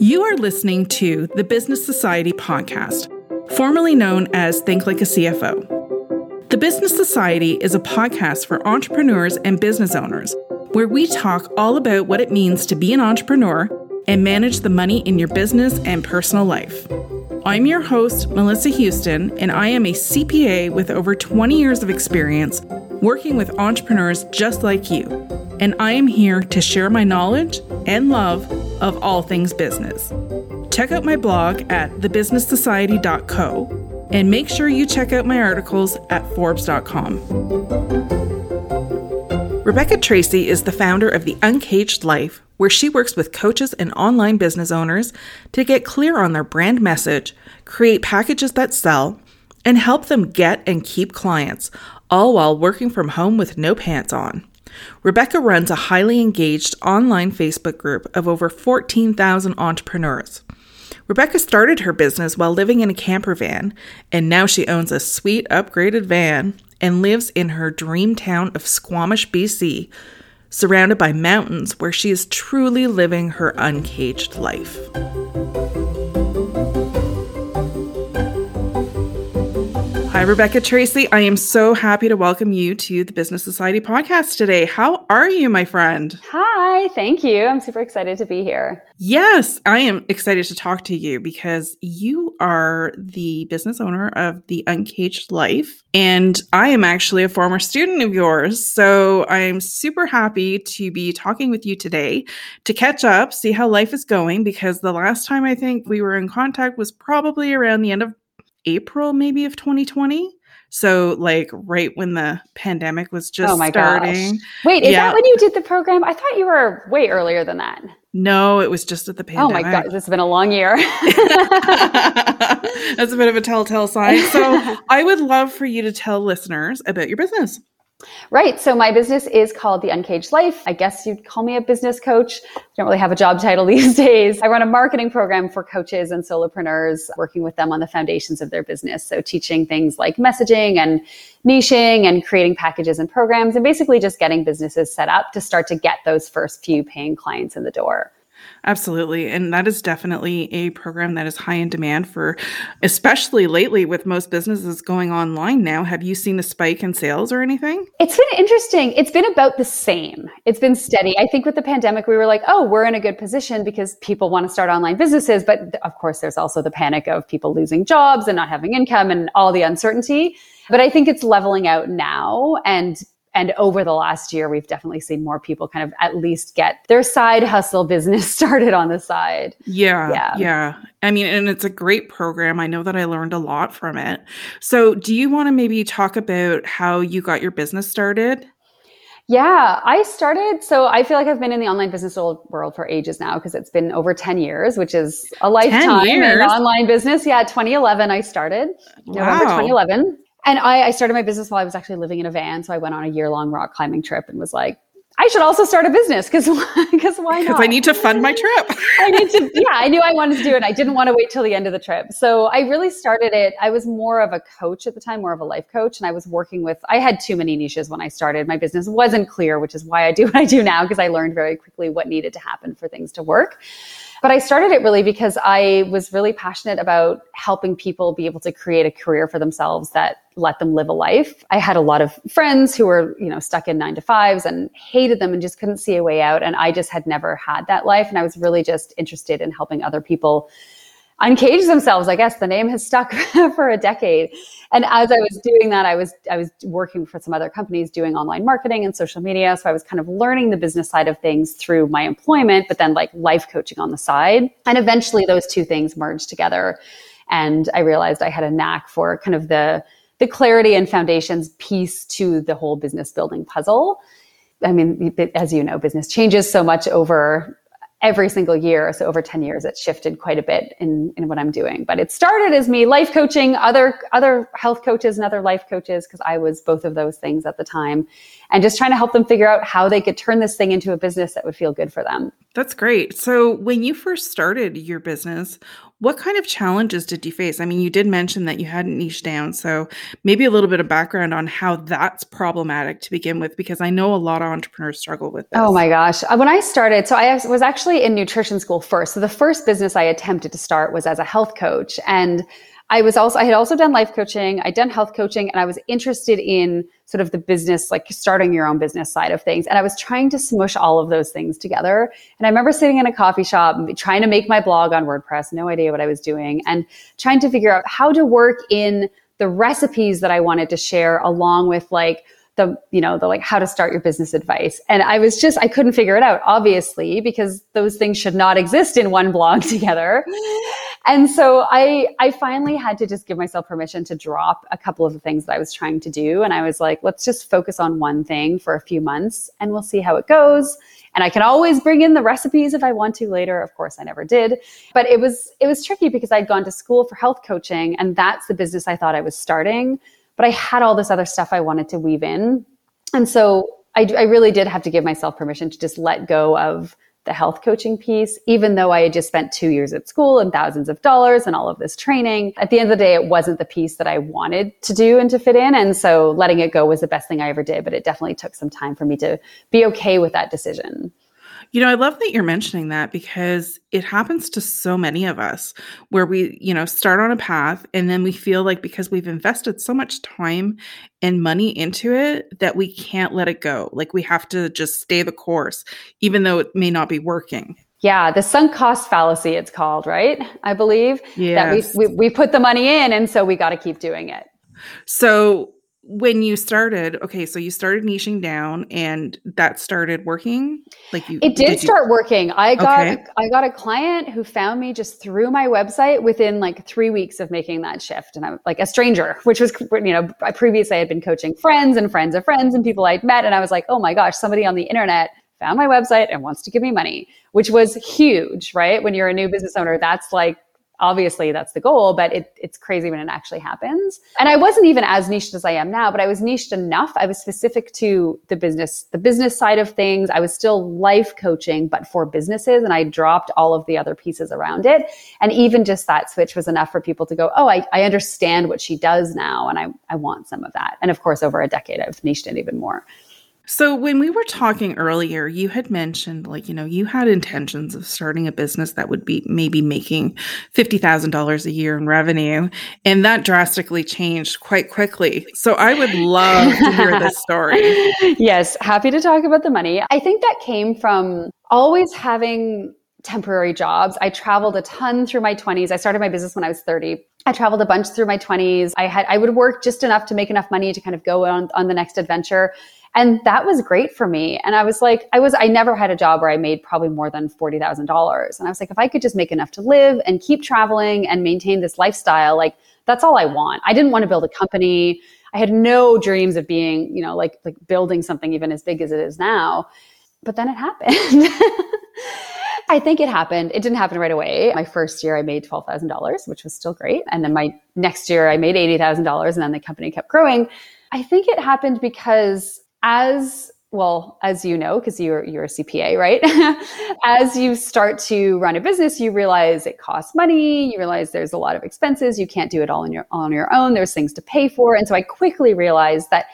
You are listening to the Business Society podcast, formerly known as Think Like a CFO. The Business Society is a podcast for entrepreneurs and business owners where we talk all about what it means to be an entrepreneur and manage the money in your business and personal life. I'm your host, Melissa Houston, and I am a CPA with over 20 years of experience working with entrepreneurs just like you. And I am here to share my knowledge and love of all things business. Check out my blog at thebusinesssociety.co and make sure you check out my articles at Forbes.com. Rebecca Tracey is the founder of The Uncaged Life, where she works with coaches and online business owners to get clear on their brand message, create packages that sell, and help them get and keep clients, all while working from home with no pants on. Rebecca runs a highly engaged online Facebook group of over 14,000 entrepreneurs. Rebecca started her business while living in a camper van, and now she owns a sweet upgraded van and lives in her dream town of Squamish, BC, surrounded by mountains where she is truly living her uncaged life. Hi, Rebecca Tracey. I am so happy to welcome you to the Business Society podcast today. How are you, my friend? Hi, thank you. I'm super excited to be here. Yes, I am excited to talk to you because you are the business owner of The Uncaged Life, and I am actually a former student of yours. So I'm super happy to be talking with you today to catch up, see how life is going, because the last time I think we were in contact was probably around the end of April maybe of 2020. So like right when the pandemic was just oh my starting. Gosh. Wait, is yeah. that when you did the program? I thought you were way earlier than that. No, it was just at the pandemic. Oh my god, this has been a long year. That's a bit of a telltale sign. So I would love for you to tell listeners about your business. Right. So my business is called The Uncaged Life. I guess you'd call me a business coach. I don't really have a job title these days. I run a marketing program for coaches and solopreneurs, working with them on the foundations of their business. So teaching things like messaging and niching and creating packages and programs and basically just getting businesses set up to start to get those first few paying clients in the door. Absolutely. And that is definitely a program that is high in demand for, especially lately with most businesses going online now. Have you seen a spike in sales or anything? It's been interesting. It's been about the same. It's been steady. I think with the pandemic, we were like, oh, we're in a good position because people want to start online businesses. But of course, there's also the panic of people losing jobs and not having income and all the uncertainty. But I think it's leveling out now and and over the last year, we've definitely seen more people kind of at least get their side hustle business started on the side. Yeah. Yeah. Yeah. I mean, and it's a great program. I know that I learned a lot from it. So, do you want to maybe talk about how you got your business started? Yeah, I started. So I feel like I've been in the online business world for ages now because it's been over 10 years, which is a lifetime in online business. Yeah, 2011 I started, November 2011 and I, I started my business while I was actually living in a van. So I went on a year long rock climbing trip and was like, I should also start a business because because why not? Because I need to fund my trip. I need to. Yeah, I knew I wanted to do it. I didn't want to wait till the end of the trip, so I really started it. I was more of a coach at the time, more of a life coach, and I was working with. I had too many niches when I started. My business wasn't clear, which is why I do what I do now because I learned very quickly what needed to happen for things to work. But I started it really because I was really passionate about helping people be able to create a career for themselves that let them live a life. I had a lot of friends who were, you know, stuck in nine to fives and hated them and just couldn't see a way out. And I just had never had that life. And I was really just interested in helping other people uncage themselves. I guess the name has stuck for a decade. And as I was doing that, I was I was working for some other companies doing online marketing and social media. So I was kind of learning the business side of things through my employment, but then like life coaching on the side. And eventually those two things merged together. And I realized I had a knack for kind of the the clarity and foundations piece to the whole business building puzzle. I mean, as you know, business changes so much over every single year. So over 10 years, it's shifted quite a bit in, in what I'm doing. But it started as me life coaching other, other health coaches and other life coaches, because I was both of those things at the time, and just trying to help them figure out how they could turn this thing into a business that would feel good for them. That's great. So when you first started your business, What kind of challenges did you face? I mean, you did mention that you hadn't niched down, so maybe a little bit of background on how that's problematic to begin with, because I know a lot of entrepreneurs struggle with this. Oh my gosh. Uh, when I started, so I was actually in nutrition school first. So the first business I attempted to start was as a health coach. And I was also, I had also done life coaching, I'd done health coaching, and I was interested in sort of the business, like starting your own business side of things. And I was trying to smush all of those things together. And I remember sitting in a coffee shop trying to make my blog on WordPress, no idea what I was doing, and trying to figure out how to work in the recipes that I wanted to share along with like, the you know the like how to start your business advice and i was just i couldn't figure it out obviously because those things should not exist in one blog together and so I, I finally had to just give myself permission to drop a couple of the things that I was trying to do. And I was like, let's just focus on one thing for a few months and we'll see how it goes. And I can always bring in the recipes if I want to later. Of course, I never did. But it was, it was tricky because I'd gone to school for health coaching and that's the business I thought I was starting. But I had all this other stuff I wanted to weave in. And so I, I really did have to give myself permission to just let go of the health coaching piece, even though I had just spent two years at school and thousands of dollars and all of this training. At the end of the day, it wasn't the piece that I wanted to do and to fit in. And so letting it go was the best thing I ever did, but it definitely took some time for me to be okay with that decision. You know, I love that you're mentioning that because it happens to so many of us where we, you know, start on a path and then we feel like because we've invested so much time and money into it that we can't let it go. Like we have to just stay the course, even though it may not be working. Yeah, the sunk cost fallacy, it's called, right? I believe yes. that we, we, we put the money in and so we got to keep doing it. So when you started okay so you started niching down and that started working? Like you it did, did start you, working. I got okay. i got a client who found me just through my website within like three weeks of making that shift. And i'm like a stranger which was you know I previously i had been coaching friends and friends of friends and people i'd met. And i was like oh my gosh somebody on the internet found my website and wants to give me money which was huge right? When you're a new business owner that's like obviously that's the goal, but it, it's crazy when it actually happens. And I wasn't even as niched as I am now, but I was niched enough. I was specific to the business, the business side of things. I was still life coaching, but for businesses and I dropped all of the other pieces around it. And even just that switch was enough for people to go, Oh, I, I understand what she does now. And I, I want some of that. And of course, over a decade, I've niched it even more. So, when we were talking earlier, you had mentioned, like, you know, you had intentions of starting a business that would be maybe making $50,000 a year in revenue. And that drastically changed quite quickly. So, I would love to hear this story. yes, happy to talk about the money. I think that came from always having temporary jobs. I traveled a ton through my 20s. I started my business when I was 30. I traveled a bunch through my 20s. I had I would work just enough to make enough money to kind of go on on the next adventure. And that was great for me. And I was like, I was, I never had a job where I made probably more than $40,000. And I was like, if I could just make enough to live and keep traveling and maintain this lifestyle, like that's all I want. I didn't want to build a company. I had no dreams of being, you know, like, like building something even as big as it is now. But then it happened. I think it happened. It didn't happen right away. My first year, I made $12,000, which was still great. And then my next year, I made $80,000 and then the company kept growing. I think it happened because as well, as you know, because you're you're a CPA, right? as you start to run a business, you realize it costs money. You realize there's a lot of expenses. You can't do it all on your on your own. There's things to pay for, and so I quickly realized that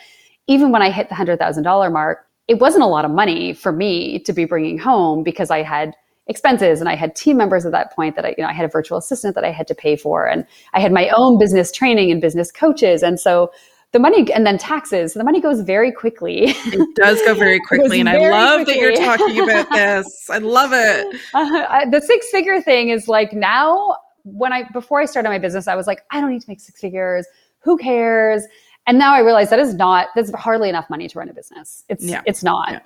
even when I hit the hundred thousand dollar mark, it wasn't a lot of money for me to be bringing home because I had expenses and I had team members at that point that I, you know, I had a virtual assistant that I had to pay for, and I had my own business training and business coaches, and so the money and then taxes. So the money goes very quickly. It does go very quickly. and I love quickly. that you're talking about this. I love it. Uh, the six figure thing is like now when I, before I started my business, I was like, I don't need to make six figures. Who cares? And now I realize that is not, that's hardly enough money to run a business. It's, yeah. it's not. Yeah.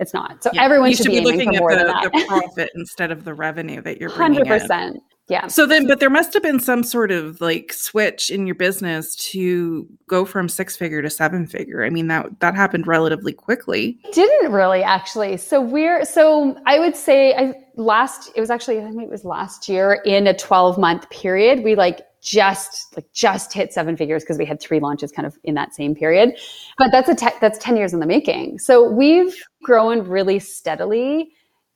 It's not. So yeah. everyone should, should, be, be looking at the, the, profit instead of the revenue that you're bringing 100%. In. Yeah. So then, but there must have been some sort of like switch in your business to go from six figure to seven figure. I mean, that that happened relatively quickly. Didn't really actually. So we're so I would say I last it was actually I think it was last year in a 12 month period. We like just like just hit seven figures because we had three launches kind of in that same period. But that's a te- that's 10 years in the making. So we've grown really steadily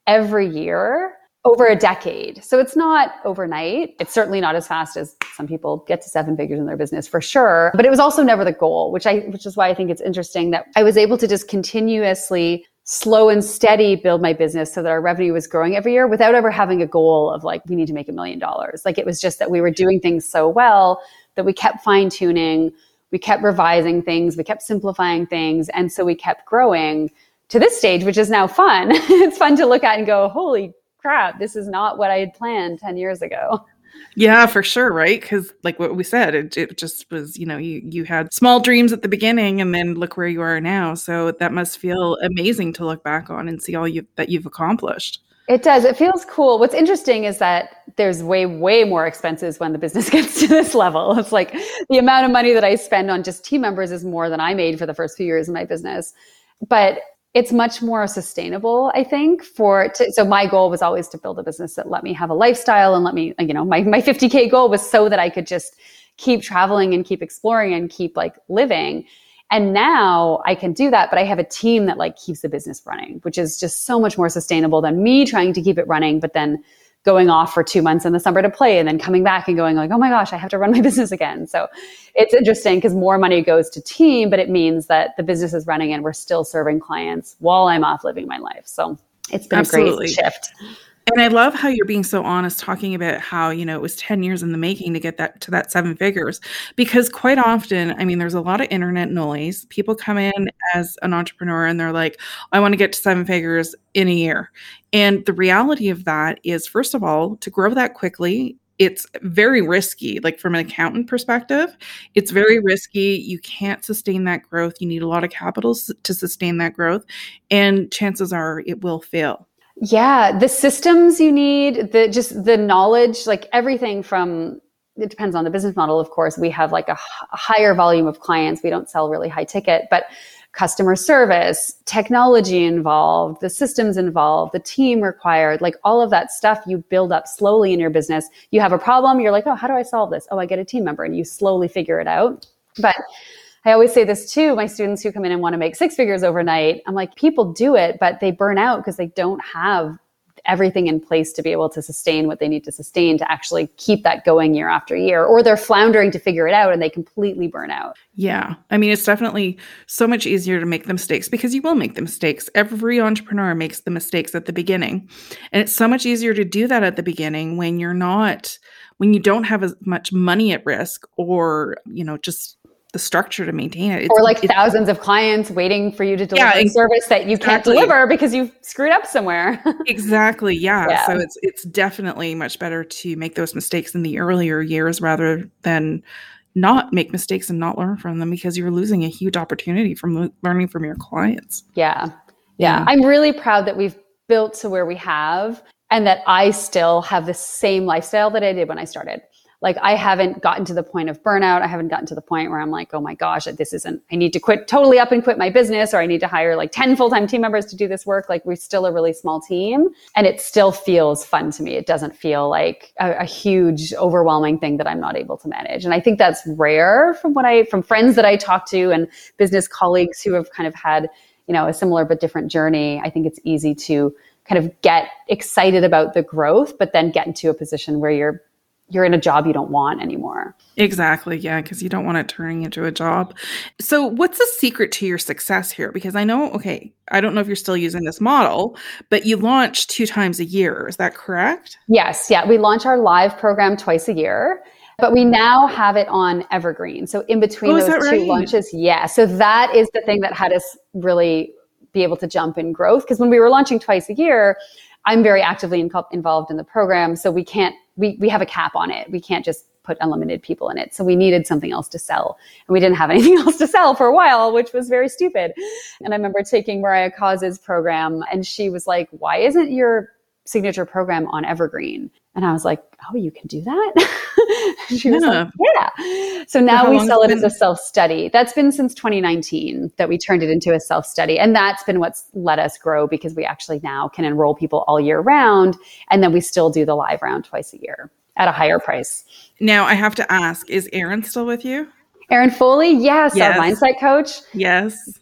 every year over a decade. So it's not overnight. It's certainly not as fast as some people get to seven figures in their business for sure. But it was also never the goal, which I which is why I think it's interesting that I was able to just continuously slow and steady build my business so that our revenue was growing every year without ever having a goal of like we need to make a million dollars. Like it was just that we were doing things so well that we kept fine tuning, we kept revising things, we kept simplifying things, and so we kept growing to this stage, which is now fun. it's fun to look at and go, holy crap, this is not what I had planned 10 years ago. Yeah, for sure, right? Because like what we said, it, it just was, you know, you you had small dreams at the beginning, and then look where you are now. So that must feel amazing to look back on and see all you that you've accomplished. It does. It feels cool. What's interesting is that there's way, way more expenses when the business gets to this level. It's like the amount of money that I spend on just team members is more than I made for the first few years of my business. But it's much more sustainable, I think, for to, so my goal was always to build a business that let me have a lifestyle and let me, you know, my, my 50K goal was so that I could just keep traveling and keep exploring and keep like living. And now I can do that, but I have a team that like keeps the business running, which is just so much more sustainable than me trying to keep it running, but then going off for two months in the summer to play and then coming back and going like, oh my gosh, I have to run my business again. So it's interesting because more money goes to team, but it means that the business is running and we're still serving clients while I'm off living my life. So it's been Absolutely. a great shift. And I love how you're being so honest talking about how, you know, it was 10 years in the making to get that to that seven figures. Because quite often, I mean, there's a lot of internet noise. People come in as an entrepreneur and they're like, I want to get to seven figures in a year. And the reality of that is, first of all, to grow that quickly, it's very risky. Like from an accountant perspective, it's very risky. You can't sustain that growth. You need a lot of capital to sustain that growth. And chances are it will fail. Yeah, the systems you need, the just the knowledge, like everything from it depends on the business model, of course. We have like a, h- a higher volume of clients. We don't sell really high ticket, but customer service, technology involved, the systems involved, the team required, like all of that stuff you build up slowly in your business. You have a problem, you're like, oh, how do I solve this? Oh, I get a team member, and you slowly figure it out. But I always say this too, my students who come in and want to make six figures overnight. I'm like, people do it, but they burn out because they don't have everything in place to be able to sustain what they need to sustain to actually keep that going year after year or they're floundering to figure it out and they completely burn out. Yeah. I mean, it's definitely so much easier to make the mistakes because you will make the mistakes. Every entrepreneur makes the mistakes at the beginning. And it's so much easier to do that at the beginning when you're not when you don't have as much money at risk or, you know, just the structure to maintain it. It's, or like thousands of clients waiting for you to deliver yeah, a service that you exactly. can't deliver because you've screwed up somewhere. exactly. Yeah. yeah. So it's it's definitely much better to make those mistakes in the earlier years rather than not make mistakes and not learn from them because you're losing a huge opportunity from learning from your clients. Yeah. Yeah. yeah. I'm really proud that we've built to where we have and that I still have the same lifestyle that I did when I started like I haven't gotten to the point of burnout. I haven't gotten to the point where I'm like, oh my gosh, this isn't, I need to quit totally up and quit my business or I need to hire like 10 full time team members to do this work. Like we're still a really small team and it still feels fun to me. It doesn't feel like a, a huge, overwhelming thing that I'm not able to manage. And I think that's rare from what I, from friends that I talk to and business colleagues who have kind of had, you know, a similar but different journey. I think it's easy to kind of get excited about the growth, but then get into a position where you're you're in a job you don't want anymore. Exactly. Yeah. Because you don't want it turning into a job. So, what's the secret to your success here? Because I know, okay, I don't know if you're still using this model, but you launch two times a year. Is that correct? Yes. Yeah. We launch our live program twice a year. But we now have it on Evergreen. So in between oh, those two right? launches, yeah. So that is the thing that had us really be able to jump in growth. Because when we were launching twice a year, I'm very actively in, involved in the program. So we can't we, we have a cap on it. We can't just put unlimited people in it. So we needed something else to sell. And we didn't have anything else to sell for a while, which was very stupid. And I remember taking Mariah Coz's program and she was like, why isn't your signature program on Evergreen? And I was like, oh, you can do that? she yeah. was like, yeah. So now we sell it been? as a self study. That's been since 2019 that we turned it into a self study. And that's been what's let us grow because we actually now can enroll people all year round. And then we still do the live round twice a year at a higher price. Now I have to ask, is Erin still with you? Erin Foley, yes, yes. our mindset coach. Yes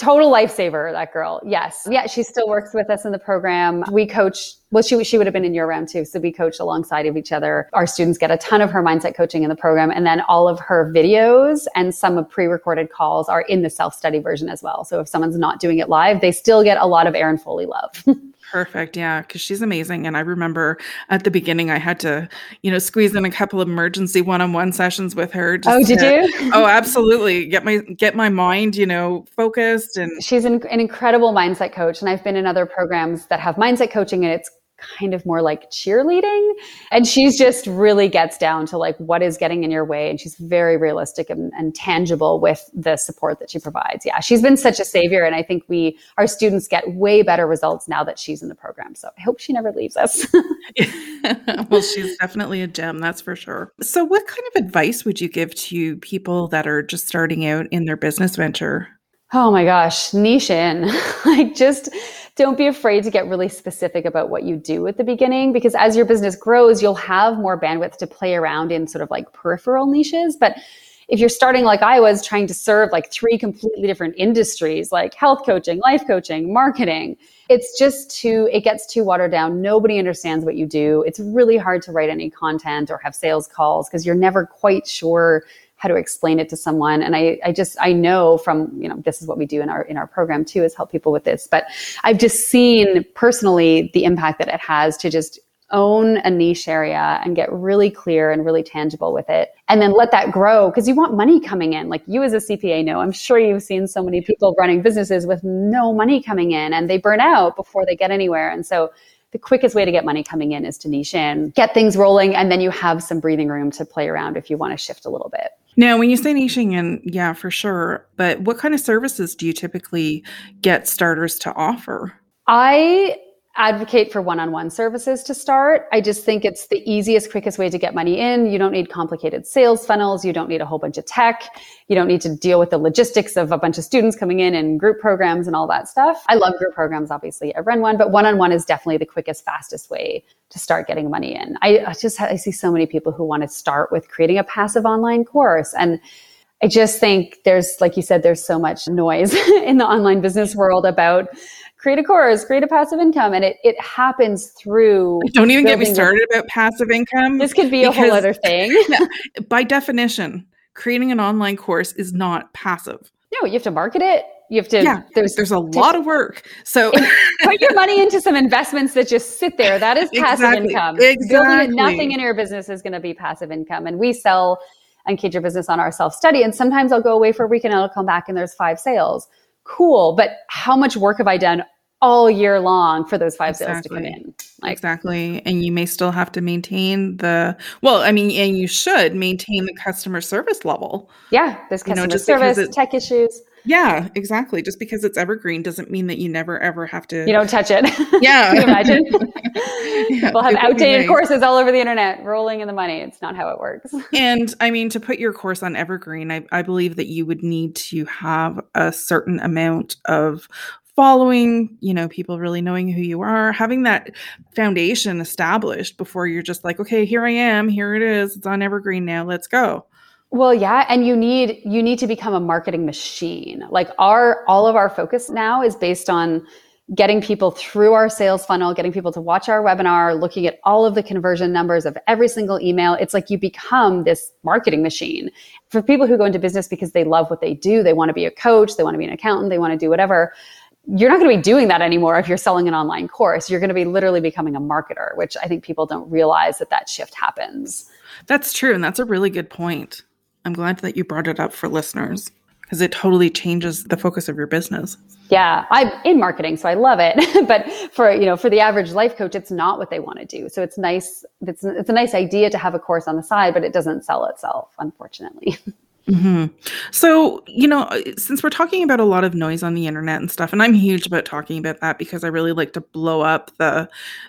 total lifesaver that girl. Yes. Yeah she still works with us in the program. We coach well she, she would have been in your round too. So we coach alongside of each other. Our students get a ton of her mindset coaching in the program. And then all of her videos and some of pre-recorded calls are in the self-study version as well. So if someone's not doing it live they still get a lot of erin foley love Perfect. Yeah. Cause she's amazing. And I remember at the beginning, I had to, you know, squeeze in a couple of emergency one on one sessions with her. oh, did to, you? oh, absolutely. Get my, get my mind, you know, focused. And she's an, an incredible mindset coach. And I've been in other programs that have mindset coaching and it's kind of more like cheerleading. And she's just really gets down to like what is getting in your way. And she's very realistic and, and, tangible with the support that she provides. Yeah, she's been such a savior. And I think we, our students get way better results now that she's in the program. So I hope she never leaves us. well, she's definitely a gem, that's for sure. So, what kind of advice would you give to people that are just starting out in their business venture? Oh my gosh, niche in. like just don't be afraid to get really specific about what you do at the beginning because as your business grows, you'll have more bandwidth to play around in sort of like peripheral niches. But if you're starting like I was trying to serve like three completely different industries like health coaching, life coaching, marketing, it's just too, it gets too watered down. Nobody understands what you do. It's really hard to write any content or have sales calls because you're never quite sure how to explain it to someone. And I, I just, I know from, you know, this is what we do in our, in our program too, is help people with this. But I've just seen personally the impact that it has to just own a niche area and get really clear and really tangible with it and then let that grow because you want money coming in like you as a cpa know i'm sure you've seen so many people running businesses with no money coming in and they burn out before they get anywhere and so the quickest way to get money coming in is to niche in get things rolling and then you have some breathing room to play around if you want to shift a little bit now, when you say niching in, yeah, for sure. But what kind of services do you typically get starters to offer? I advocate for one-on-one services to start. I just think it's the easiest, quickest way to get money in. You don't need complicated sales funnels. You don't need a whole bunch of tech. You don't need to deal with the logistics of a bunch of students coming in and group programs and all that stuff. I love group programs, obviously. I run one, but one-on-one is definitely the quickest, fastest way to start getting money in. I, I just, I see so many people who want to start with creating a passive online course and I just think there's, like you said, there's so much noise in the online business world about create a course, create a passive income. And it, it happens through. Don't even get me started about passive income. This could be a whole other thing. by definition, creating an online course is not passive. No, you have to market it. You have to. Yeah, there's there's a lot of work. So put your money into some investments that just sit there. That is passive exactly, income. Exactly. Building nothing in your business is going to be passive income. And we sell Uncage Your Business on our self study. And sometimes I'll go away for a week and I'll come back and there's five sales cool, but how much work have I done all year long for those five exactly. sales to come in? Like, exactly. And you may still have to maintain the, well, I mean, and you should maintain the customer service level. Yeah. There's customer you know, service, it, tech issues. Yeah, exactly. Just because it's evergreen doesn't mean that you never ever have to. You don't touch it. Yeah. Can you imagine? yeah, we'll have outdated courses all over the internet rolling in the money. It's not how it works. and I mean, to put your course on evergreen, I, I believe that you would need to have a certain amount of following, you know, people really knowing who you are, having that foundation established before you're just like, okay, here I am, here it is, it's on evergreen now, let's go. Well, yeah, and you need you need to become a marketing machine. Like our all of our focus now is based on getting people through our sales funnel, getting people to watch our webinar, looking at all of the conversion numbers of every single email. It's like you become this marketing machine. For people who go into business because they love what they do, they want to be a coach, they want to be an accountant, they want to do whatever. You're not going to be doing that anymore if you're selling an online course. You're going to be literally becoming a marketer, which I think people don't realize that that shift happens. That's true. And that's a really good point. I'm glad that you brought it up for listeners because it totally changes the focus of your business. Yeah, I'm in marketing, so I love it. but for you know, for the average life coach, it's not what they want to do. So it's nice. It's it's a nice idea to have a course on the side, but it doesn't sell itself, unfortunately. Mm-hmm. So, you know, since we're talking about a lot of noise on the internet and stuff, and I'm huge about talking about that because I really like to blow up the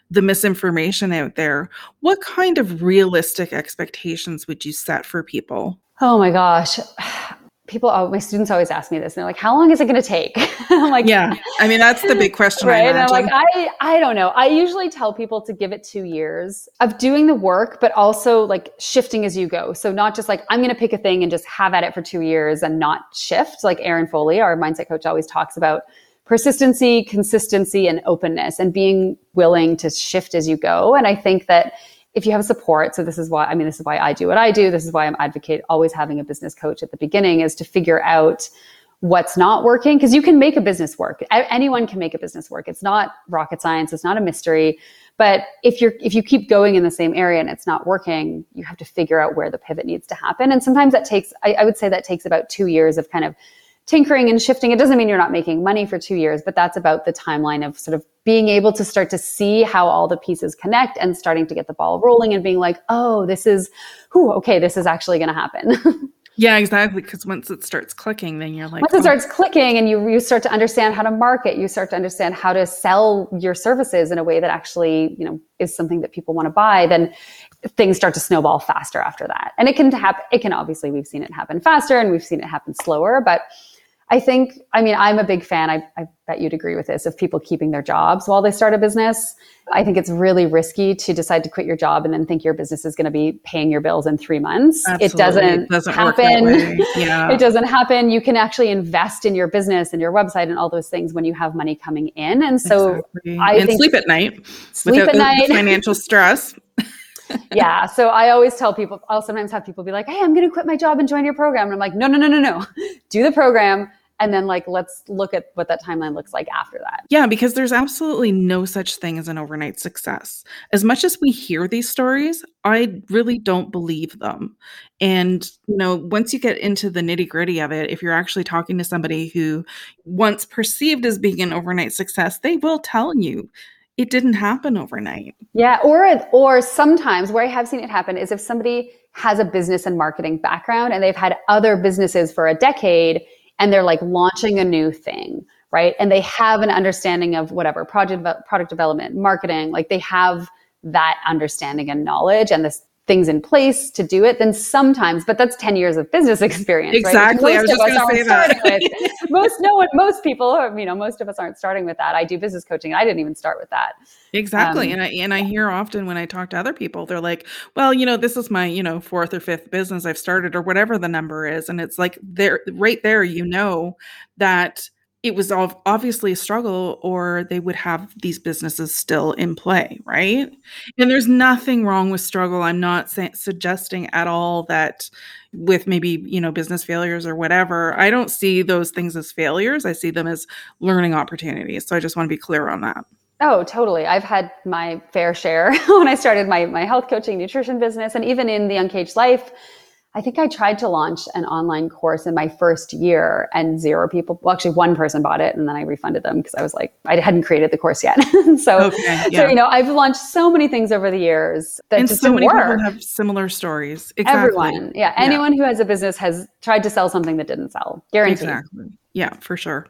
the misinformation out there. What kind of realistic expectations would you set for people? Oh my gosh. People my students always ask me this and they're like how long is it going to take? I'm like yeah. I mean that's the big question right? And i'm like i i don't know. I usually tell people to give it two years of doing the work but also like shifting as you go. So not just like i'm going to pick a thing and just have at it for two years and not shift. Like erin foley our mindset coach always talks about persistency consistency and openness and being willing to shift as you go. And i think that if you have support, so this is why, I mean, this is why I do what I do. This is why I'm advocate always having a business coach at the beginning is to figure out what's not working because you can make a business work. Anyone can make a business work. It's not rocket science. It's not a mystery. But if you're, if you keep going in the same area and it's not working, you have to figure out where the pivot needs to happen. And sometimes that takes, I, I would say that takes about two years of kind of tinkering and shifting. It doesn't mean you're not making money for two years, but that's about the timeline of sort of being able to start to see how all the pieces connect and starting to get the ball rolling and being like, oh, this is, who okay, this is actually going to happen. yeah, exactly. Because once it starts clicking, then you're like, once oh. it starts clicking and you, you start to understand how to market, you start to understand how to sell your services in a way that actually, you know, is something that people want to buy, then things start to snowball faster after that. And it can happen. It can obviously, we've seen it happen faster and we've seen it happen slower, but I think, I mean, I'm a big fan. I, I, bet you'd agree with this of people keeping their jobs while they start a business. I think it's really risky to decide to quit your job and then think your business is going to be paying your bills in three months. Absolutely. It doesn't, it doesn't happen. Yeah. it doesn't happen. You can actually invest in your business and your website and all those things when you have money coming in. And so exactly. I and think sleep at night. Sleep at night. Financial stress. yeah. So I always tell people, I'll sometimes have people be like, Hey, I'm going to quit my job and join your program. And I'm like, no, no, no, no, no. Do the program and then like let's look at what that timeline looks like after that. Yeah because there's absolutely no such thing as an overnight success. As much as we hear these stories i really don't believe them. And you know once you get into the nitty gritty of it if you're actually talking to somebody who once perceived as being an overnight success they will tell you it didn't happen overnight. Yeah, or or sometimes where I have seen it happen is if somebody has a business and marketing background and they've had other businesses for a decade and they're like launching a new thing, right? And they have an understanding of whatever project product development, marketing, like they have that understanding and knowledge and this things in place to do it, then sometimes, but that's 10 years of business experience. Exactly. Right? Most I was just going to say that. with, most, no one, most people, you know, most of us aren't starting with that. I do business coaching. I didn't even start with that. Exactly. Um, and I, and I hear often when I talk to other people, they're like, well, you know, this is my, you know, fourth or fifth business I've started or whatever the number is. And it's like there, right there, you know, that it was obviously a struggle or they would have these businesses still in play right? And there's nothing wrong with struggle. I'm not sa- suggesting at all that with maybe you know business failures or whatever i don't see those things as failures. I see them as learning opportunities. So i just want to be clear on that. Oh, totally. I've had my fair share when I started my, my health coaching nutrition business and even in the Uncaged Life I think I tried to launch an online course in my first year and zero people, well, actually one person bought it and then I refunded them because I was like, I hadn't created the course yet. so, okay, yeah. so, you know, I've launched so many things over the years that and just so many work. people have similar stories. Exactly. Everyone. Yeah. Anyone yeah. who has a business has tried to sell something that didn't sell. Guaranteed. Exactly. Yeah, for sure.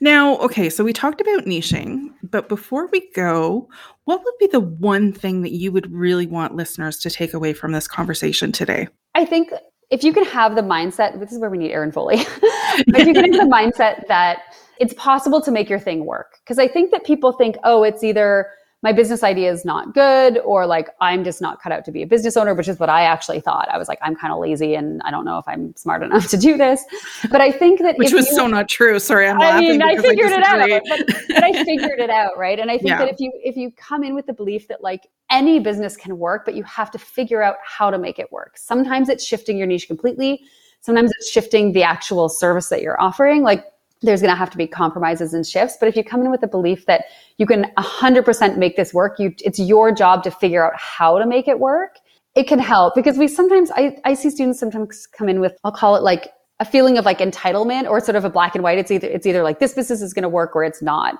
Now, okay, so we talked about niching, but before we go, what would be the one thing that you would really want listeners to take away from this conversation today? I think if you can have the mindset, this is where we need Erin Foley. if you can have the mindset that it's possible to make your thing work. Because I think that people think, oh, it's either my business idea is not good or like I'm just not cut out to be a business owner, which is what I actually thought. I was like, I'm kind of lazy and I don't know if I'm smart enough to do this. But I think that which was you, so not true. Sorry, I'm I mean, I figured I it out, but, but, I figured it out, right? And I think yeah. that if you if you come in with the belief that like any business can work, but you have to figure out how to make it work. Sometimes it's shifting your niche completely. Sometimes it's shifting the actual service that you're offering. Like there's going to have to be compromises and shifts. But if you come in with the belief that you can 100% make this work, you, it's your job to figure out how to make it work. It can help because we sometimes, I, I see students sometimes come in with, I'll call it like a feeling of like entitlement or sort of a black and white. It's either, it's either like this business is going to work or it's not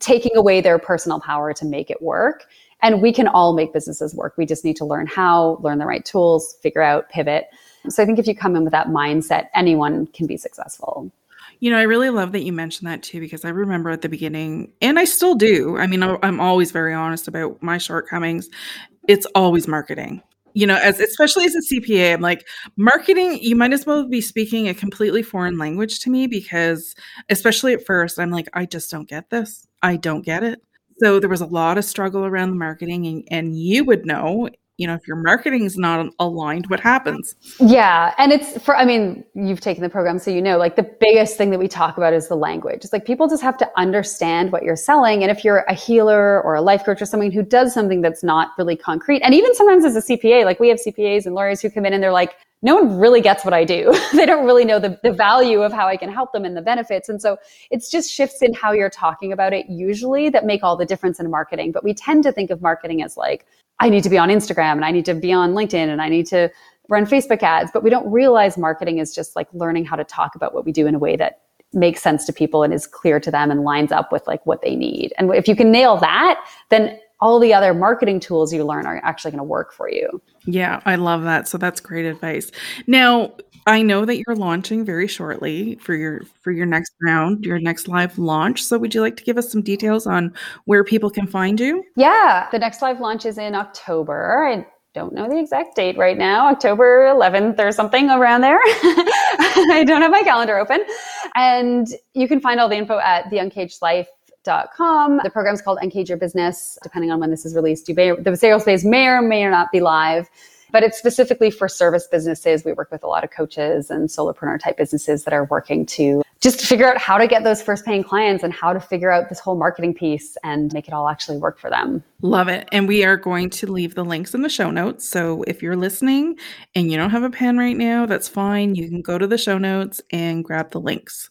taking away their personal power to make it work. And we can all make businesses work. We just need to learn how, learn the right tools, figure out, pivot. So I think if you come in with that mindset, anyone can be successful. You know, I really love that you mentioned that too, because I remember at the beginning, and I still do. I mean, I'm always very honest about my shortcomings. It's always marketing. you know, as especially as a CPA, I'm like, marketing, you might as well be speaking a completely foreign language to me because, especially at first, I'm like, I just don't get this. I don't get it. So there was a lot of struggle around the marketing, and, and you would know you know, if your marketing is not aligned, what happens? Yeah. And it's for, I mean, you've taken the program, so you know, like the biggest thing that we talk about is the language. It's like people just have to understand what you're selling. And if you're a healer or a life coach or someone who does something that's not really concrete, and even sometimes as a CPA, like we have CPAs and lawyers who come in and they're like, no one really gets what I do. they don't really know the, the value of how I can help them and the benefits. And so it's just shifts in how you're talking about it usually that make all the difference in marketing. But we tend to think of marketing as like, I need to be on Instagram and I need to be on LinkedIn and I need to run Facebook ads. But we don't realize marketing is just like learning how to talk about what we do in a way that makes sense to people and is clear to them and lines up with like what they need. And if you can nail that, then all the other marketing tools you learn are actually going to work for you. Yeah, I love that. So that's great advice. Now, I know that you're launching very shortly for your for your next round, your next live launch. So would you like to give us some details on where people can find you? Yeah, the next live launch is in October. I don't know the exact date right now, October 11th or something around there. I don't have my calendar open. And you can find all the info at theuncagedlife.com. The program is called Uncage Your Business. Depending on when this is released, you may, the sales phase may or may not be live but it's specifically for service businesses. We work with a lot of coaches and solopreneur type businesses that are working to just figure out how to get those first paying clients and how to figure out this whole marketing piece and make it all actually work for them. Love it. And we are going to leave the links in the show notes. So if you're listening and you don't have a pen right now, that's fine. You can go to the show notes and grab the links.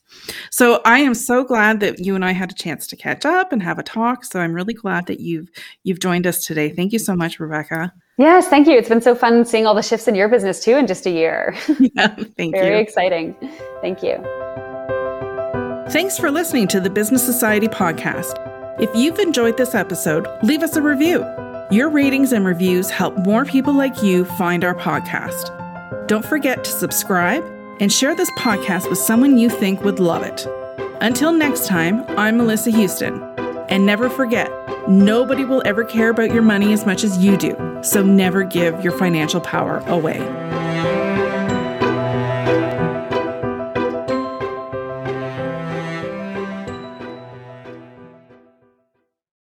So I am so glad that you and I had a chance to catch up and have a talk. So I'm really glad that you've you've joined us today. Thank you so much, Rebecca. Yes, thank you. It's been so fun seeing all the shifts in your business too in just a year. Yeah, thank Very you. Very exciting. Thank you. Thanks for listening to the Business Society podcast. If you've enjoyed this episode, leave us a review. Your ratings and reviews help more people like you find our podcast. Don't forget to subscribe and share this podcast with someone you think would love it. Until next time, I'm Melissa Houston. And never forget, nobody will ever care about your money as much as you do. So never give your financial power away.